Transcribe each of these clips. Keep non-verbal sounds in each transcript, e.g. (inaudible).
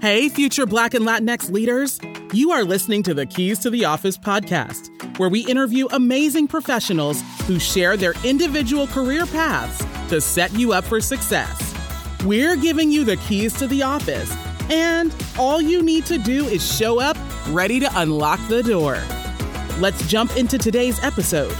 Hey, future Black and Latinx leaders. You are listening to the Keys to the Office podcast, where we interview amazing professionals who share their individual career paths to set you up for success. We're giving you the keys to the office, and all you need to do is show up ready to unlock the door. Let's jump into today's episode.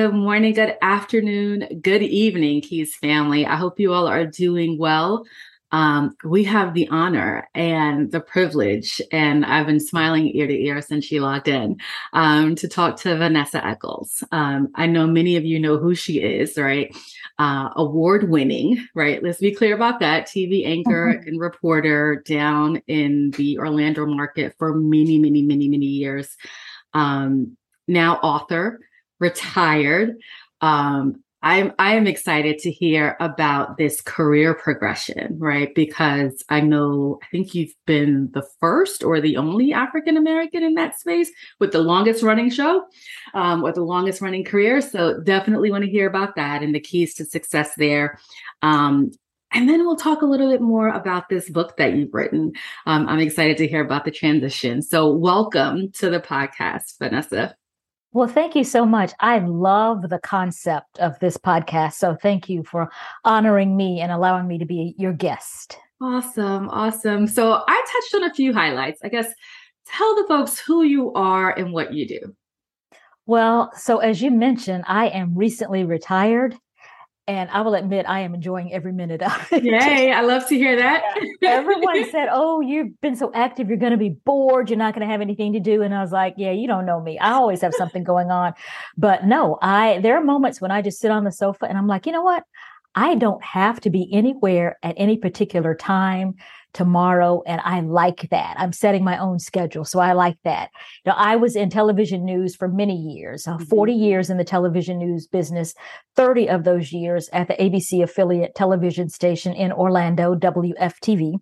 Good morning, good afternoon, good evening, Keys family. I hope you all are doing well. Um, we have the honor and the privilege, and I've been smiling ear to ear since she logged in um, to talk to Vanessa Echols. Um, I know many of you know who she is, right? Uh, award winning, right? Let's be clear about that. TV anchor mm-hmm. and reporter down in the Orlando market for many, many, many, many years. Um, now author retired. Um, I'm I am excited to hear about this career progression, right? Because I know I think you've been the first or the only African American in that space with the longest running show, um, with the longest running career. So definitely want to hear about that and the keys to success there. Um, and then we'll talk a little bit more about this book that you've written. Um, I'm excited to hear about the transition. So welcome to the podcast, Vanessa. Well, thank you so much. I love the concept of this podcast. So thank you for honoring me and allowing me to be your guest. Awesome. Awesome. So I touched on a few highlights. I guess tell the folks who you are and what you do. Well, so as you mentioned, I am recently retired and I will admit I am enjoying every minute of it. Yay, I love to hear that. (laughs) Everyone said, (laughs) Oh, you've been so active, you're going to be bored, you're not going to have anything to do. And I was like, Yeah, you don't know me. I always have something going on. But no, I there are moments when I just sit on the sofa and I'm like, you know what? I don't have to be anywhere at any particular time tomorrow. And I like that. I'm setting my own schedule. So I like that. You know, I was in television news for many years, uh, mm-hmm. 40 years in the television news business, 30 of those years at the ABC affiliate television station in Orlando, WFTV,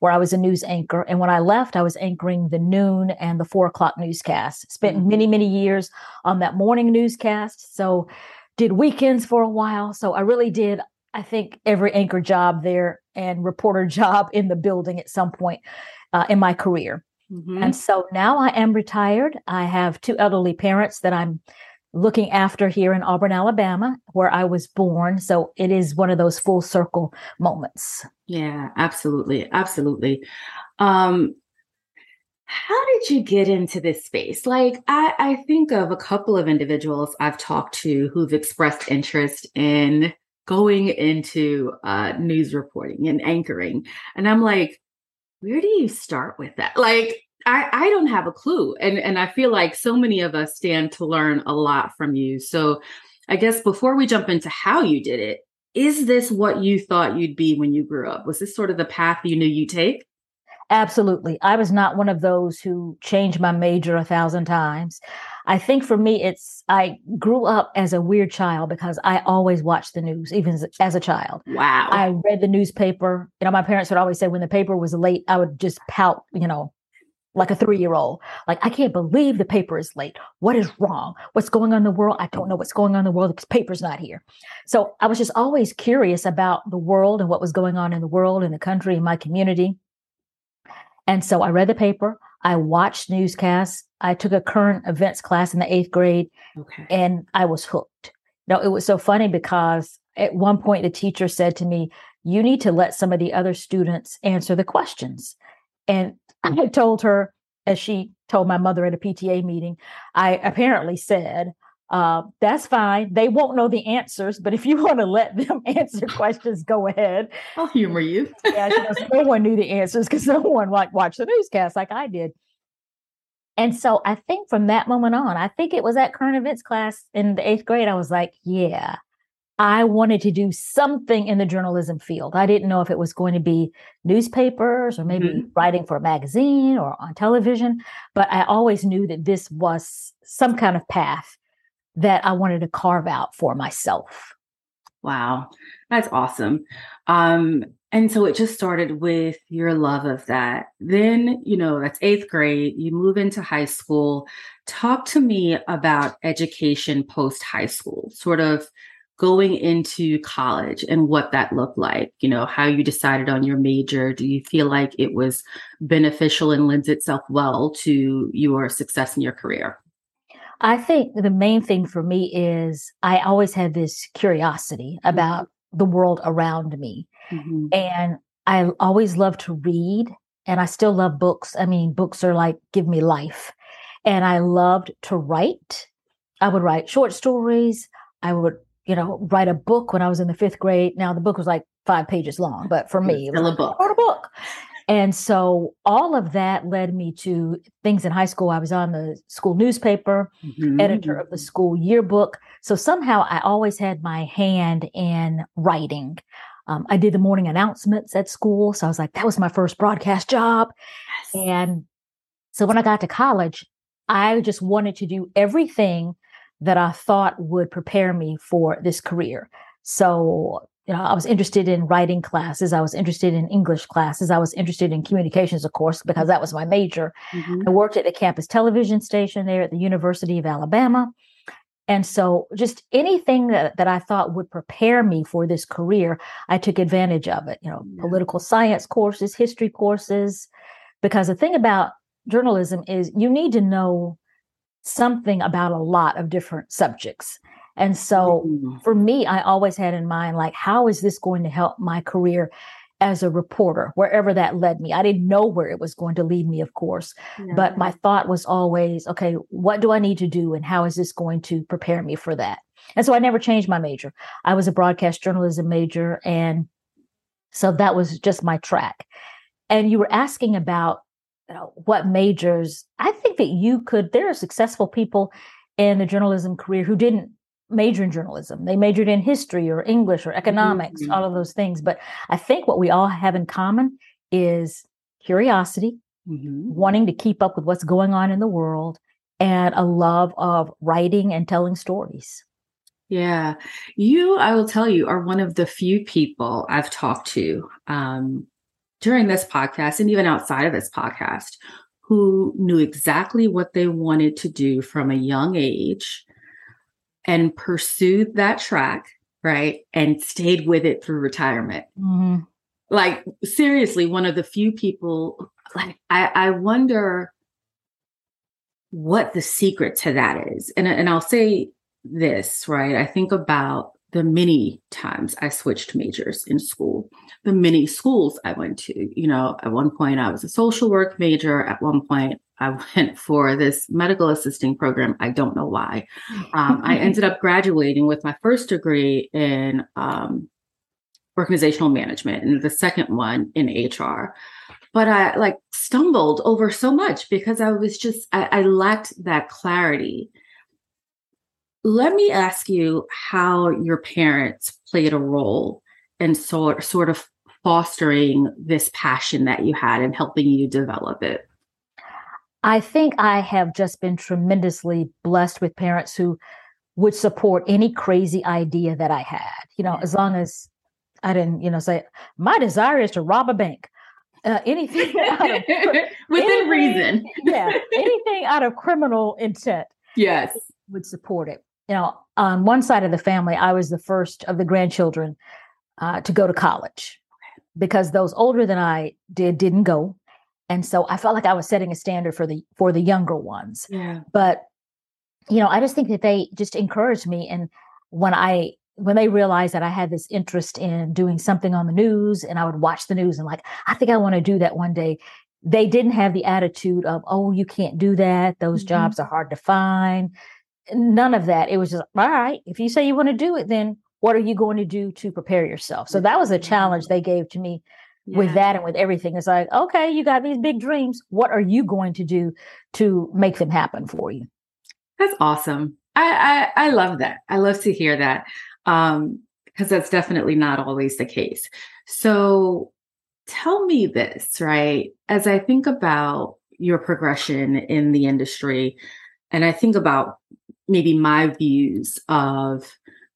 where I was a news anchor. And when I left, I was anchoring the noon and the four o'clock newscast. Spent mm-hmm. many, many years on that morning newscast. So did weekends for a while. So I really did I think every anchor job there and reporter job in the building at some point uh, in my career. Mm-hmm. And so now I am retired. I have two elderly parents that I'm looking after here in Auburn, Alabama, where I was born. So it is one of those full circle moments. Yeah, absolutely. Absolutely. Um, how did you get into this space? Like, I, I think of a couple of individuals I've talked to who've expressed interest in going into uh, news reporting and anchoring. And I'm like, where do you start with that? Like, I, I don't have a clue. And, and I feel like so many of us stand to learn a lot from you. So I guess before we jump into how you did it, is this what you thought you'd be when you grew up? Was this sort of the path you knew you'd take? Absolutely. I was not one of those who changed my major a thousand times. I think for me, it's I grew up as a weird child because I always watched the news, even as, as a child. Wow. I read the newspaper. You know, my parents would always say when the paper was late, I would just pout, you know, like a three year old. Like, I can't believe the paper is late. What is wrong? What's going on in the world? I don't know what's going on in the world because paper's not here. So I was just always curious about the world and what was going on in the world, in the country, in my community. And so I read the paper. I watched newscasts. I took a current events class in the eighth grade okay. and I was hooked. Now, it was so funny because at one point the teacher said to me, You need to let some of the other students answer the questions. And (laughs) I told her, as she told my mother at a PTA meeting, I apparently said, uh, that's fine. They won't know the answers, but if you (laughs) want to let them answer questions, go ahead. I'll humor you. yeah, no one knew the answers because no one like watched the newscast like I did. And so I think from that moment on, I think it was at current events class in the eighth grade, I was like, yeah, I wanted to do something in the journalism field. I didn't know if it was going to be newspapers or maybe mm-hmm. writing for a magazine or on television, but I always knew that this was some kind of path that I wanted to carve out for myself. Wow, that's awesome. Um, and so it just started with your love of that. Then, you know, that's eighth grade, you move into high school. Talk to me about education post high school, sort of going into college and what that looked like, you know, how you decided on your major. Do you feel like it was beneficial and lends itself well to your success in your career? I think the main thing for me is I always had this curiosity about mm-hmm. the world around me. Mm-hmm. And I always love to read and I still love books. I mean, books are like give me life. And I loved to write. I would write short stories. I would, you know, write a book when I was in the fifth grade. Now the book was like five pages long, but for me, it was a book. I wrote a book. And so all of that led me to things in high school. I was on the school newspaper, mm-hmm. editor of the school yearbook. So somehow I always had my hand in writing. Um, I did the morning announcements at school. So I was like, that was my first broadcast job. Yes. And so when I got to college, I just wanted to do everything that I thought would prepare me for this career. So, you know, I was interested in writing classes. I was interested in English classes. I was interested in communications, of course, because that was my major. Mm-hmm. I worked at the campus television station there at the University of Alabama. And so just anything that, that I thought would prepare me for this career, I took advantage of it, you know, yeah. political science courses, history courses, because the thing about journalism is you need to know something about a lot of different subjects. And so mm-hmm. for me, I always had in mind, like, how is this going to help my career as a reporter, wherever that led me. I didn't know where it was going to lead me, of course, but my thought was always, okay, what do I need to do and how is this going to prepare me for that? And so I never changed my major. I was a broadcast journalism major. And so that was just my track. And you were asking about you know, what majors. I think that you could, there are successful people in the journalism career who didn't major in journalism. They majored in history or English or economics, mm-hmm. all of those things. But I think what we all have in common is curiosity, mm-hmm. wanting to keep up with what's going on in the world, and a love of writing and telling stories. Yeah. You, I will tell you, are one of the few people I've talked to um, during this podcast and even outside of this podcast who knew exactly what they wanted to do from a young age and pursued that track, right? And stayed with it through retirement. Mm-hmm. Like, seriously, one of the few people, like, I, I wonder what the secret to that is. And, and I'll say this, right? I think about the many times I switched majors in school, the many schools I went to. You know, at one point I was a social work major. At one point I went for this medical assisting program. I don't know why. Um, I (laughs) ended up graduating with my first degree in um, organizational management and the second one in HR. But I like stumbled over so much because I was just, I, I lacked that clarity. Let me ask you how your parents played a role in sort, sort of fostering this passion that you had and helping you develop it. I think I have just been tremendously blessed with parents who would support any crazy idea that I had. You know, as long as I didn't, you know, say my desire is to rob a bank. Uh, (laughs) anything of, (laughs) within anything, reason. (laughs) yeah, anything out of criminal intent. Yes, would support it. You know, on one side of the family, I was the first of the grandchildren uh, to go to college because those older than I did didn't go and so i felt like i was setting a standard for the for the younger ones. Yeah. But you know i just think that they just encouraged me. And when i when they realized that i had this interest in doing something on the news and i would watch the news and like i think i want to do that one day they didn't have the attitude of oh you can't do that. Those mm-hmm. jobs are hard to find. None of that. It was just all right. If you say you want to do it then what are you going to do to prepare yourself? So that was a challenge they gave to me yeah. with that and with everything. It's like, okay, you got these big dreams. What are you going to do to make them happen for you? That's awesome. I I, I love that. I love to hear that. Um, because that's definitely not always the case. So tell me this, right? As I think about your progression in the industry, and I think about maybe my views of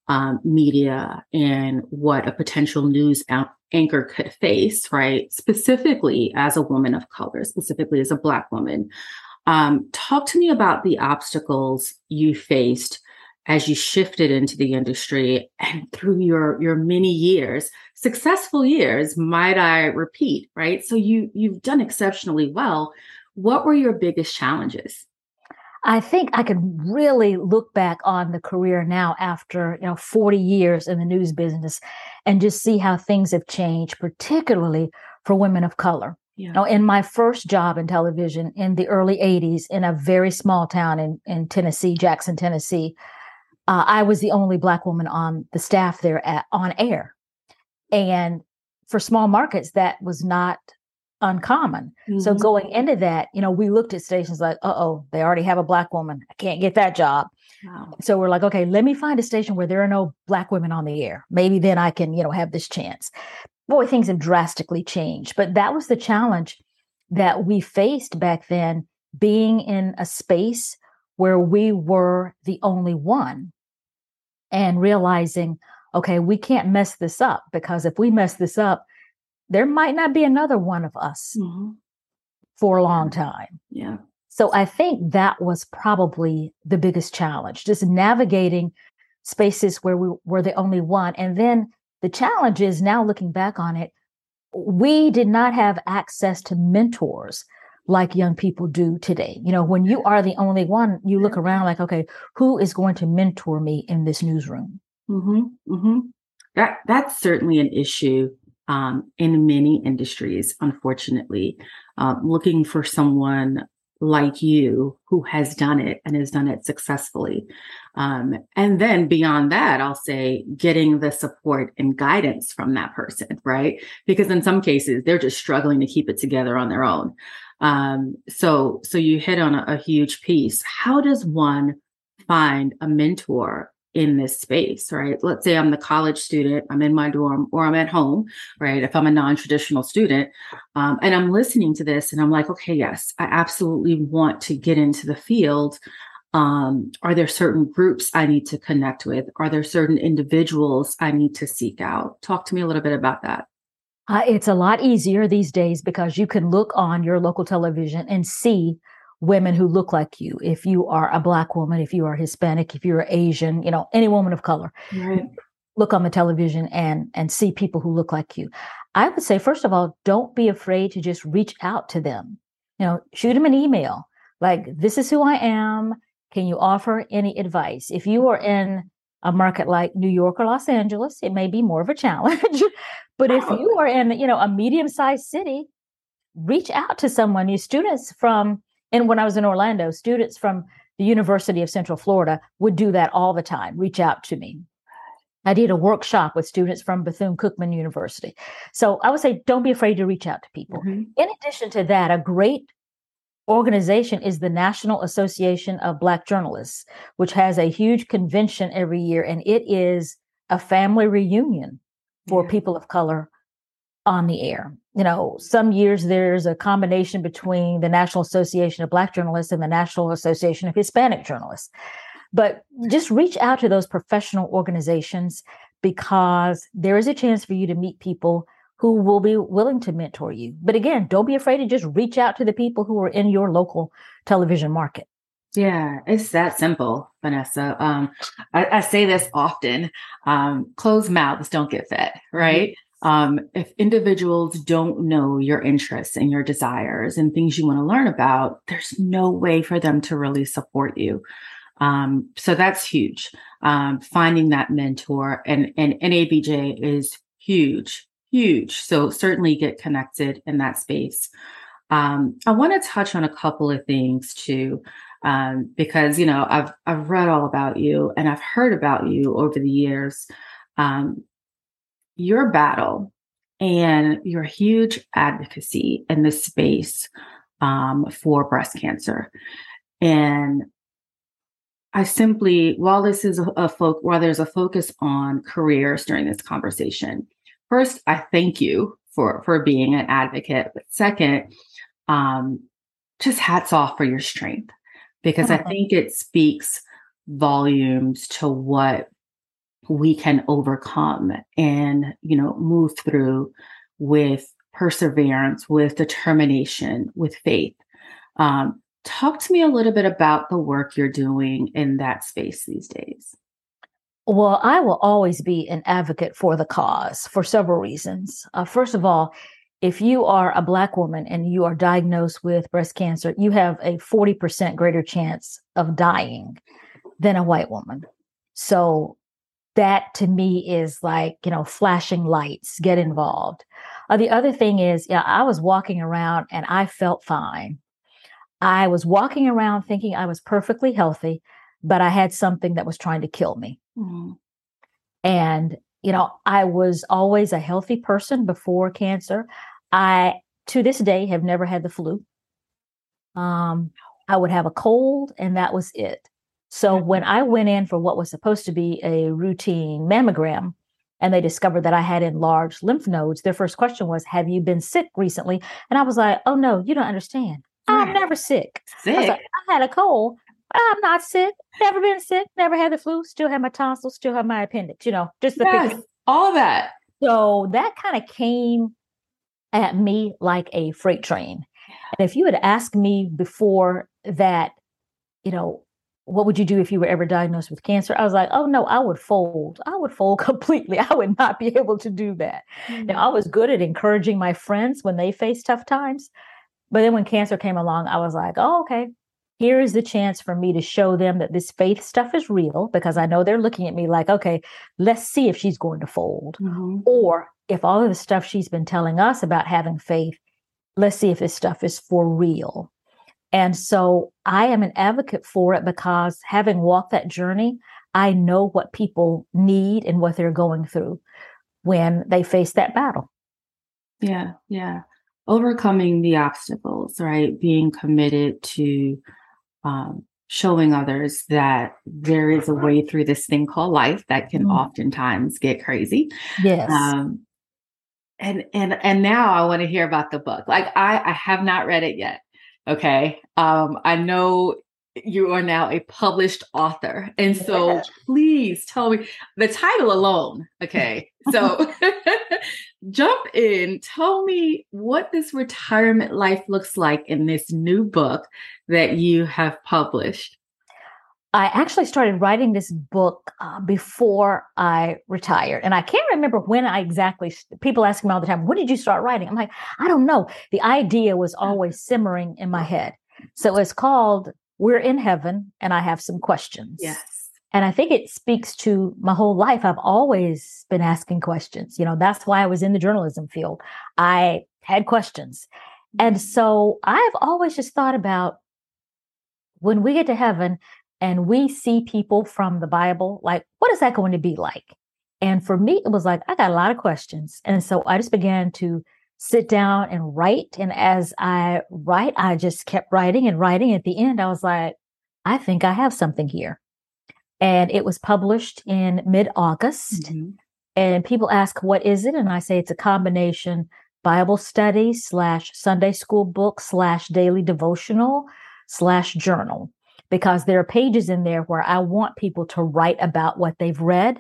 um, media and what a potential news out- anchor could face, right? Specifically as a woman of color, specifically as a Black woman. Um, talk to me about the obstacles you faced as you shifted into the industry and through your your many years successful years might i repeat right so you you've done exceptionally well what were your biggest challenges I think I could really look back on the career now after, you know, 40 years in the news business and just see how things have changed, particularly for women of color. Yeah. Now, in my first job in television in the early 80s in a very small town in, in Tennessee, Jackson, Tennessee, uh, I was the only Black woman on the staff there at, on air. And for small markets, that was not uncommon. Mm-hmm. So going into that, you know, we looked at stations like, uh oh, they already have a black woman. I can't get that job. Wow. So we're like, okay, let me find a station where there are no black women on the air. Maybe then I can, you know, have this chance. Boy, things have drastically changed. But that was the challenge that we faced back then, being in a space where we were the only one and realizing, okay, we can't mess this up because if we mess this up, there might not be another one of us mm-hmm. for a long time. Yeah. So I think that was probably the biggest challenge, just navigating spaces where we were the only one. And then the challenge is now looking back on it, we did not have access to mentors like young people do today. You know, when you are the only one, you look around like, okay, who is going to mentor me in this newsroom? Mm-hmm, mm-hmm. That that's certainly an issue um, in many industries, unfortunately. Uh, looking for someone like you who has done it and has done it successfully. Um, and then beyond that, I'll say getting the support and guidance from that person, right? Because in some cases, they're just struggling to keep it together on their own. Um, so, so you hit on a, a huge piece. How does one find a mentor in this space, right? Let's say I'm the college student, I'm in my dorm or I'm at home, right? If I'm a non traditional student um, and I'm listening to this and I'm like, okay, yes, I absolutely want to get into the field. Um, are there certain groups I need to connect with? Are there certain individuals I need to seek out? Talk to me a little bit about that. Uh, it's a lot easier these days because you can look on your local television and see women who look like you. If you are a black woman, if you are Hispanic, if you're Asian, you know, any woman of color. Right. Look on the television and and see people who look like you. I would say first of all, don't be afraid to just reach out to them. You know, shoot them an email. Like, this is who I am. Can you offer any advice? If you are in a market like New York or Los Angeles, it may be more of a challenge. (laughs) but if you are in, you know, a medium-sized city, reach out to someone. You students from and when I was in Orlando, students from the University of Central Florida would do that all the time, reach out to me. I did a workshop with students from Bethune Cookman University. So I would say, don't be afraid to reach out to people. Mm-hmm. In addition to that, a great organization is the National Association of Black Journalists, which has a huge convention every year, and it is a family reunion for yeah. people of color on the air. You know, some years there's a combination between the National Association of Black Journalists and the National Association of Hispanic Journalists. But just reach out to those professional organizations because there is a chance for you to meet people who will be willing to mentor you. But again, don't be afraid to just reach out to the people who are in your local television market. Yeah, it's that simple, Vanessa. Um, I, I, say this often: um, closed mouths don't get fed, right? Mm-hmm um, if individuals don't know your interests and your desires and things you want to learn about, there's no way for them to really support you. Um, so that's huge. Um, finding that mentor and, and NABJ is huge, huge. So certainly get connected in that space. Um, I want to touch on a couple of things too. Um, because you know I've I've read all about you and I've heard about you over the years. Um, your battle and your huge advocacy in the space um, for breast cancer. And I simply, while this is a, a fo- while there's a focus on careers during this conversation, first I thank you for for being an advocate. But second, um, just hats off for your strength because I think it speaks volumes to what we can overcome and, you know, move through with perseverance, with determination, with faith. Um, talk to me a little bit about the work you're doing in that space these days. Well, I will always be an advocate for the cause for several reasons. Uh, first of all, if you are a Black woman and you are diagnosed with breast cancer, you have a 40% greater chance of dying than a white woman. So that to me is like, you know, flashing lights, get involved. Uh, the other thing is, yeah, I was walking around and I felt fine. I was walking around thinking I was perfectly healthy, but I had something that was trying to kill me. Mm-hmm. And, you know, I was always a healthy person before cancer. I, to this day, have never had the flu. Um, I would have a cold, and that was it. So when I went in for what was supposed to be a routine mammogram, and they discovered that I had enlarged lymph nodes, their first question was, Have you been sick recently? And I was like, Oh, no, you don't understand. I'm never sick. Sick. I, like, I had a cold. I'm not sick. Never been sick. Never had the flu. Still have my tonsils. Still have my appendix. You know, just the yes, picture. all of that. So that kind of came at me like a freight train. And if you had asked me before that, you know, what would you do if you were ever diagnosed with cancer? I was like, oh no, I would fold. I would fold (laughs) completely. I would not be able to do that. Mm-hmm. Now, I was good at encouraging my friends when they faced tough times. But then when cancer came along, I was like, oh, okay, here is the chance for me to show them that this faith stuff is real because I know they're looking at me like, okay, let's see if she's going to fold. Mm-hmm. Or if all of the stuff she's been telling us about having faith, let's see if this stuff is for real. And so I am an advocate for it because having walked that journey, I know what people need and what they're going through when they face that battle. Yeah, yeah. Overcoming the obstacles, right? Being committed to um, showing others that there is a way through this thing called life that can mm. oftentimes get crazy. Yes. Um, and and and now I want to hear about the book. Like I I have not read it yet. Okay. Um, I know you are now a published author. And so yeah. please tell me the title alone. Okay. So (laughs) (laughs) jump in. Tell me what this retirement life looks like in this new book that you have published. I actually started writing this book uh, before I retired. And I can't remember when I exactly, people ask me all the time, when did you start writing? I'm like, I don't know. The idea was always simmering in my head. So it's called We're in Heaven, and I have some questions. Yes. And I think it speaks to my whole life. I've always been asking questions. You know, that's why I was in the journalism field. I had questions. And so I've always just thought about when we get to heaven, and we see people from the Bible, like, what is that going to be like? And for me, it was like, I got a lot of questions. And so I just began to sit down and write. And as I write, I just kept writing and writing. At the end, I was like, I think I have something here. And it was published in mid August. Mm-hmm. And people ask, what is it? And I say it's a combination Bible study slash Sunday school book slash daily devotional slash journal because there are pages in there where I want people to write about what they've read.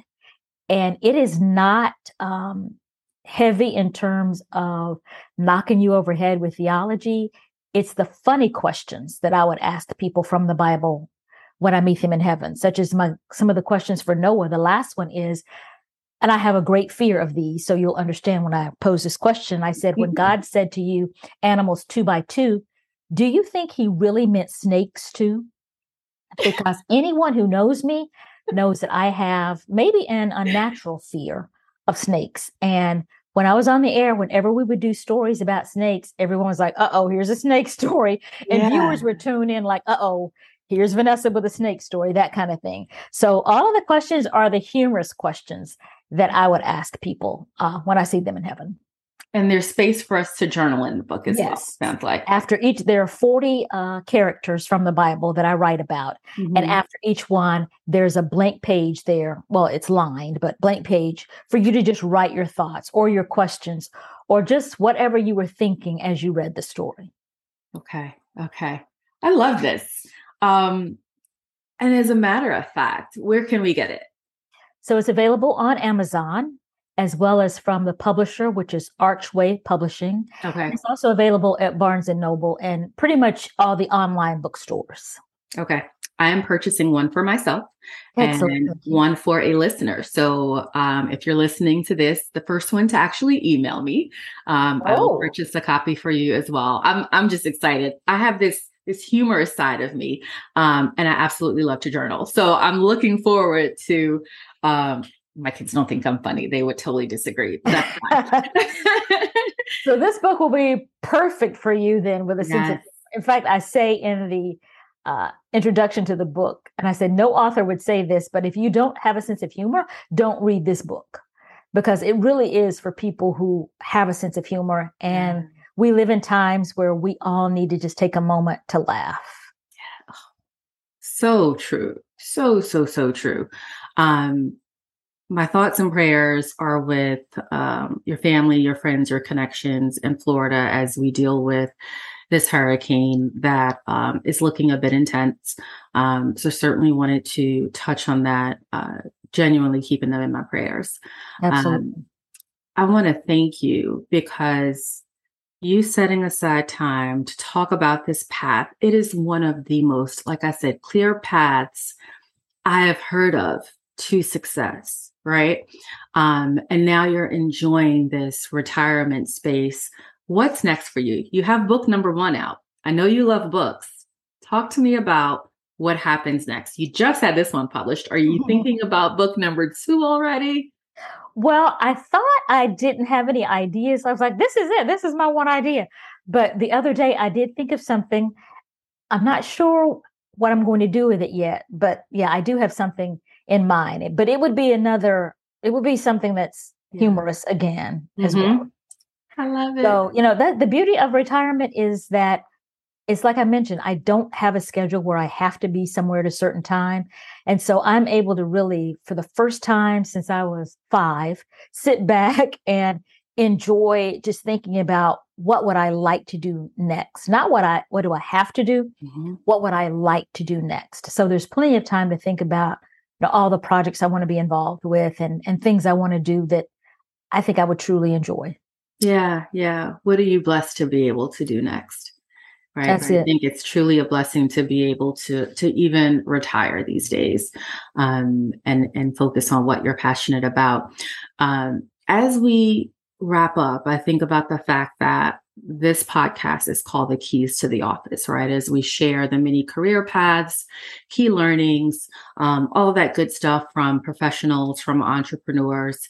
And it is not um, heavy in terms of knocking you overhead with theology. It's the funny questions that I would ask people from the Bible when I meet them in heaven, such as my some of the questions for Noah. The last one is, and I have a great fear of these, so you'll understand when I pose this question. I said, when mm-hmm. God said to you, animals two by two, do you think he really meant snakes too? Because anyone who knows me knows that I have maybe an (clears throat) unnatural fear of snakes. And when I was on the air, whenever we would do stories about snakes, everyone was like, uh oh, here's a snake (laughs) story. And yeah. viewers would tune in like, uh oh, here's Vanessa with a snake story, that kind of thing. So all of the questions are the humorous questions that I would ask people uh, when I see them in heaven. And there's space for us to journal in the book as yes. well, sounds like. After each, there are 40 uh, characters from the Bible that I write about. Mm-hmm. And after each one, there's a blank page there. Well, it's lined, but blank page for you to just write your thoughts or your questions or just whatever you were thinking as you read the story. Okay. Okay. I love this. Um, and as a matter of fact, where can we get it? So it's available on Amazon as well as from the publisher, which is Archway Publishing. Okay. It's also available at Barnes and Noble and pretty much all the online bookstores. Okay. I am purchasing one for myself Excellent. and one for a listener. So um, if you're listening to this, the first one to actually email me, um, I will Oh. purchase a copy for you as well. I'm I'm just excited. I have this this humorous side of me, um, and I absolutely love to journal. So I'm looking forward to. My kids don't think I'm funny; they would totally disagree. (laughs) So this book will be perfect for you then with a sense of in fact i say in the uh, introduction to the book and i said no author would say this but if you don't have a sense of humor don't read this book because it really is for people who have a sense of humor and we live in times where we all need to just take a moment to laugh So true. So, so, so true. Um, my thoughts and prayers are with um, your family, your friends, your connections in Florida as we deal with this hurricane that um, is looking a bit intense. Um, so, certainly wanted to touch on that, uh, genuinely keeping them in my prayers. absolutely Um, I want to thank you because you setting aside time to talk about this path, it is one of the most, like I said, clear paths I have heard of to success, right? Um, and now you're enjoying this retirement space. What's next for you? You have book number one out. I know you love books. Talk to me about what happens next. You just had this one published. Are you Mhm. thinking about book number two already? Well, I thought I didn't have any ideas. I was like, this is it. This is my one idea. But the other day I did think of something. I'm not sure what I'm going to do with it yet. But yeah, I do have something in mind. But it would be another, it would be something that's humorous again as Mhm. well. I love it. So, you know, that the beauty of retirement is that it's like I mentioned, I don't have a schedule where I have to be somewhere at a certain time. And so I'm able to really, for the first time since I was five, sit (laughs) back and enjoy just thinking about what would I like to do next? Not what I what do I have to do, Mhm. what would I like to do next? So there's plenty of time to think about know, all the projects I want to be involved with and and things I want to do that I think I would truly enjoy. Yeah, yeah. What are you blessed to be able to do next? Right. That's I it. think it's truly a blessing to be able to to even retire these days, um, and and focus on what you're passionate about. Um, as we wrap up, I think about the fact that this podcast is called the keys to the office right as we share the many career paths key learnings um, all that good stuff from professionals from entrepreneurs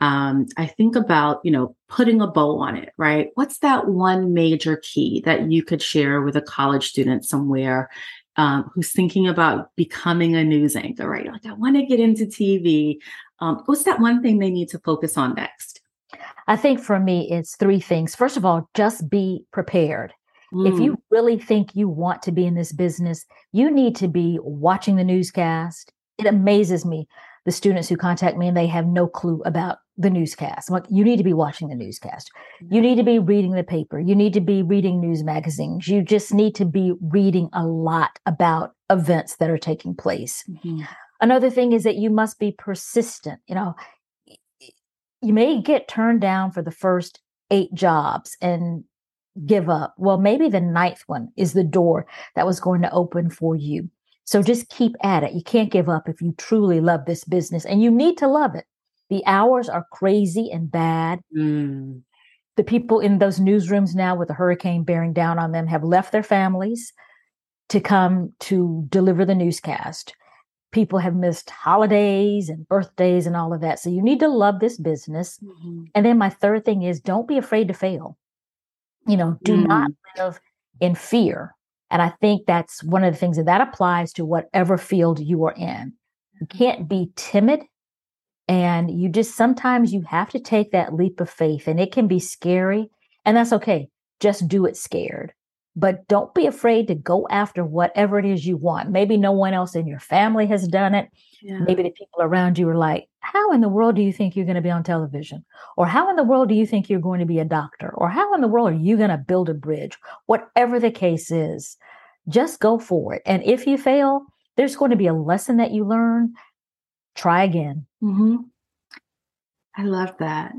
um, I think about, you know, putting a bow on it, right? What's that one major key that you could share with a college student somewhere um, who's thinking about becoming a news anchor, right? Like, I want to get into TV. Um, what's that one thing they need to focus on next? I think for me, it's three things. First of all, just be prepared. If Mm, you really think you want to be in this business, you need to be watching the newscast. It amazes me, the students who contact me and they have no clue about the newscast. I'm like, you need to be watching the newscast. You need to be reading the paper. You need to be reading news magazines. You just need to be reading a lot about events that are taking place. mhm. Another thing is that you must be persistent. You know, you may get turned down for the first eight jobs and give up. Well, maybe the ninth one is the door that was going to open for you. So just keep at it. You can't give up if you truly love this business and you need to love it. The hours are crazy and bad. Mm, The people in those newsrooms now with the hurricane bearing down on them have left their families to come to deliver the newscast. People have missed holidays and birthdays and all of that. So you need to love this business. mhm. And then my third thing is don't be afraid to fail. You know, do not live in fear. And I think that's one of the things that that applies to whatever field you are in. You can't be timid. And you just sometimes you have to take that leap of faith and it can be scary. And that's okay. Just do it scared. But don't be afraid to go after whatever it is you want. Maybe no one else in your family has done it Yeah. maybe the people around you are like, How in the world do you think you're going to be on television? Or how in the world do you think you're going to be a doctor? Or how in the world are you going to build a bridge? Whatever the case is, just go for it. And if you fail, there's going to be a lesson that you learn. try again. Mm-hmm. I love that.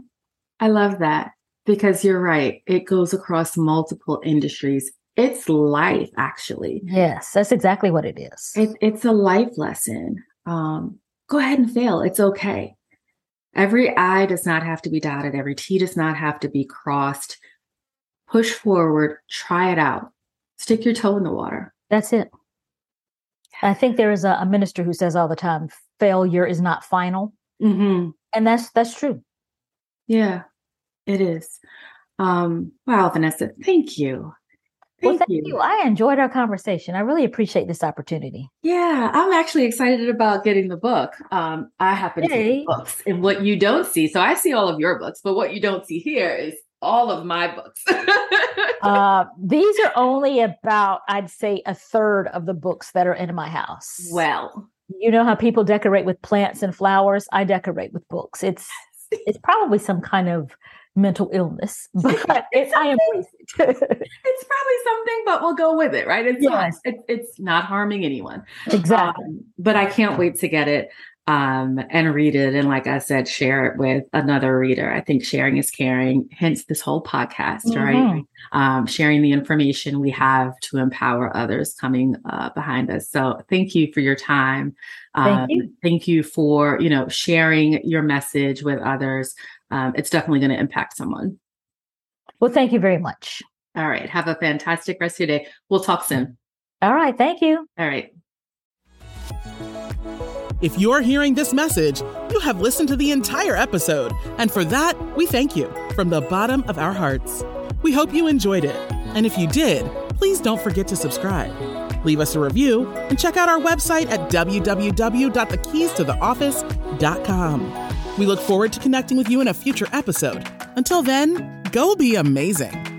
I love that because you're right. It goes across multiple industries. It's life, actually. Yes, that's exactly what it is. It, it's a life lesson. Um, go ahead and fail. It's okay. Every I does not have to be dotted, every T does not have to be crossed. Push forward, try it out, stick your toe in the water. That's it. I think there is a, a minister who says all the time, failure is not final. Mm-hmm. And that's that's true. Yeah, it is. Um, wow, Vanessa, thank you. Thank, well, thank you. you. I enjoyed our conversation. I really appreciate this opportunity. Yeah, I'm actually excited about getting the book. Um, I happen hey. to see books and what you don't see. So I see all of your books, but what you don't see here is all of my books. (laughs) uh, these are only about, I'd say, a third of the books that are in my house. Well, you know how people decorate with plants and flowers? I decorate with books. It's it's probably some kind of mental illness, (laughs) but it's, I embrace it. (laughs) it's probably something, but we'll go with it, right? It's yes. not, it's not harming anyone. Exactly. Um, but I can't wait to get it um, and read it. And like I said, share it with another reader. I think sharing is caring, hence this whole podcast, mm-hmm. right? Um, sharing the information we have to empower others coming uh, behind us. So thank you for your time. Um, thank you. Thank you for, you know, sharing your message with others. Um, it's definitely going to impact someone. Well, thank you very much. All right. Have a fantastic rest of your day. We'll talk soon. All right. Thank you. All right. If you're hearing this message, you have listened to the entire episode, and for that, we thank you from the bottom of our hearts. We hope you enjoyed it, and if you did, please don't forget to subscribe. Leave us a review and check out our website at www.thekeystotheoffice.com. We look forward to connecting with you in a future episode. Until then, go be amazing.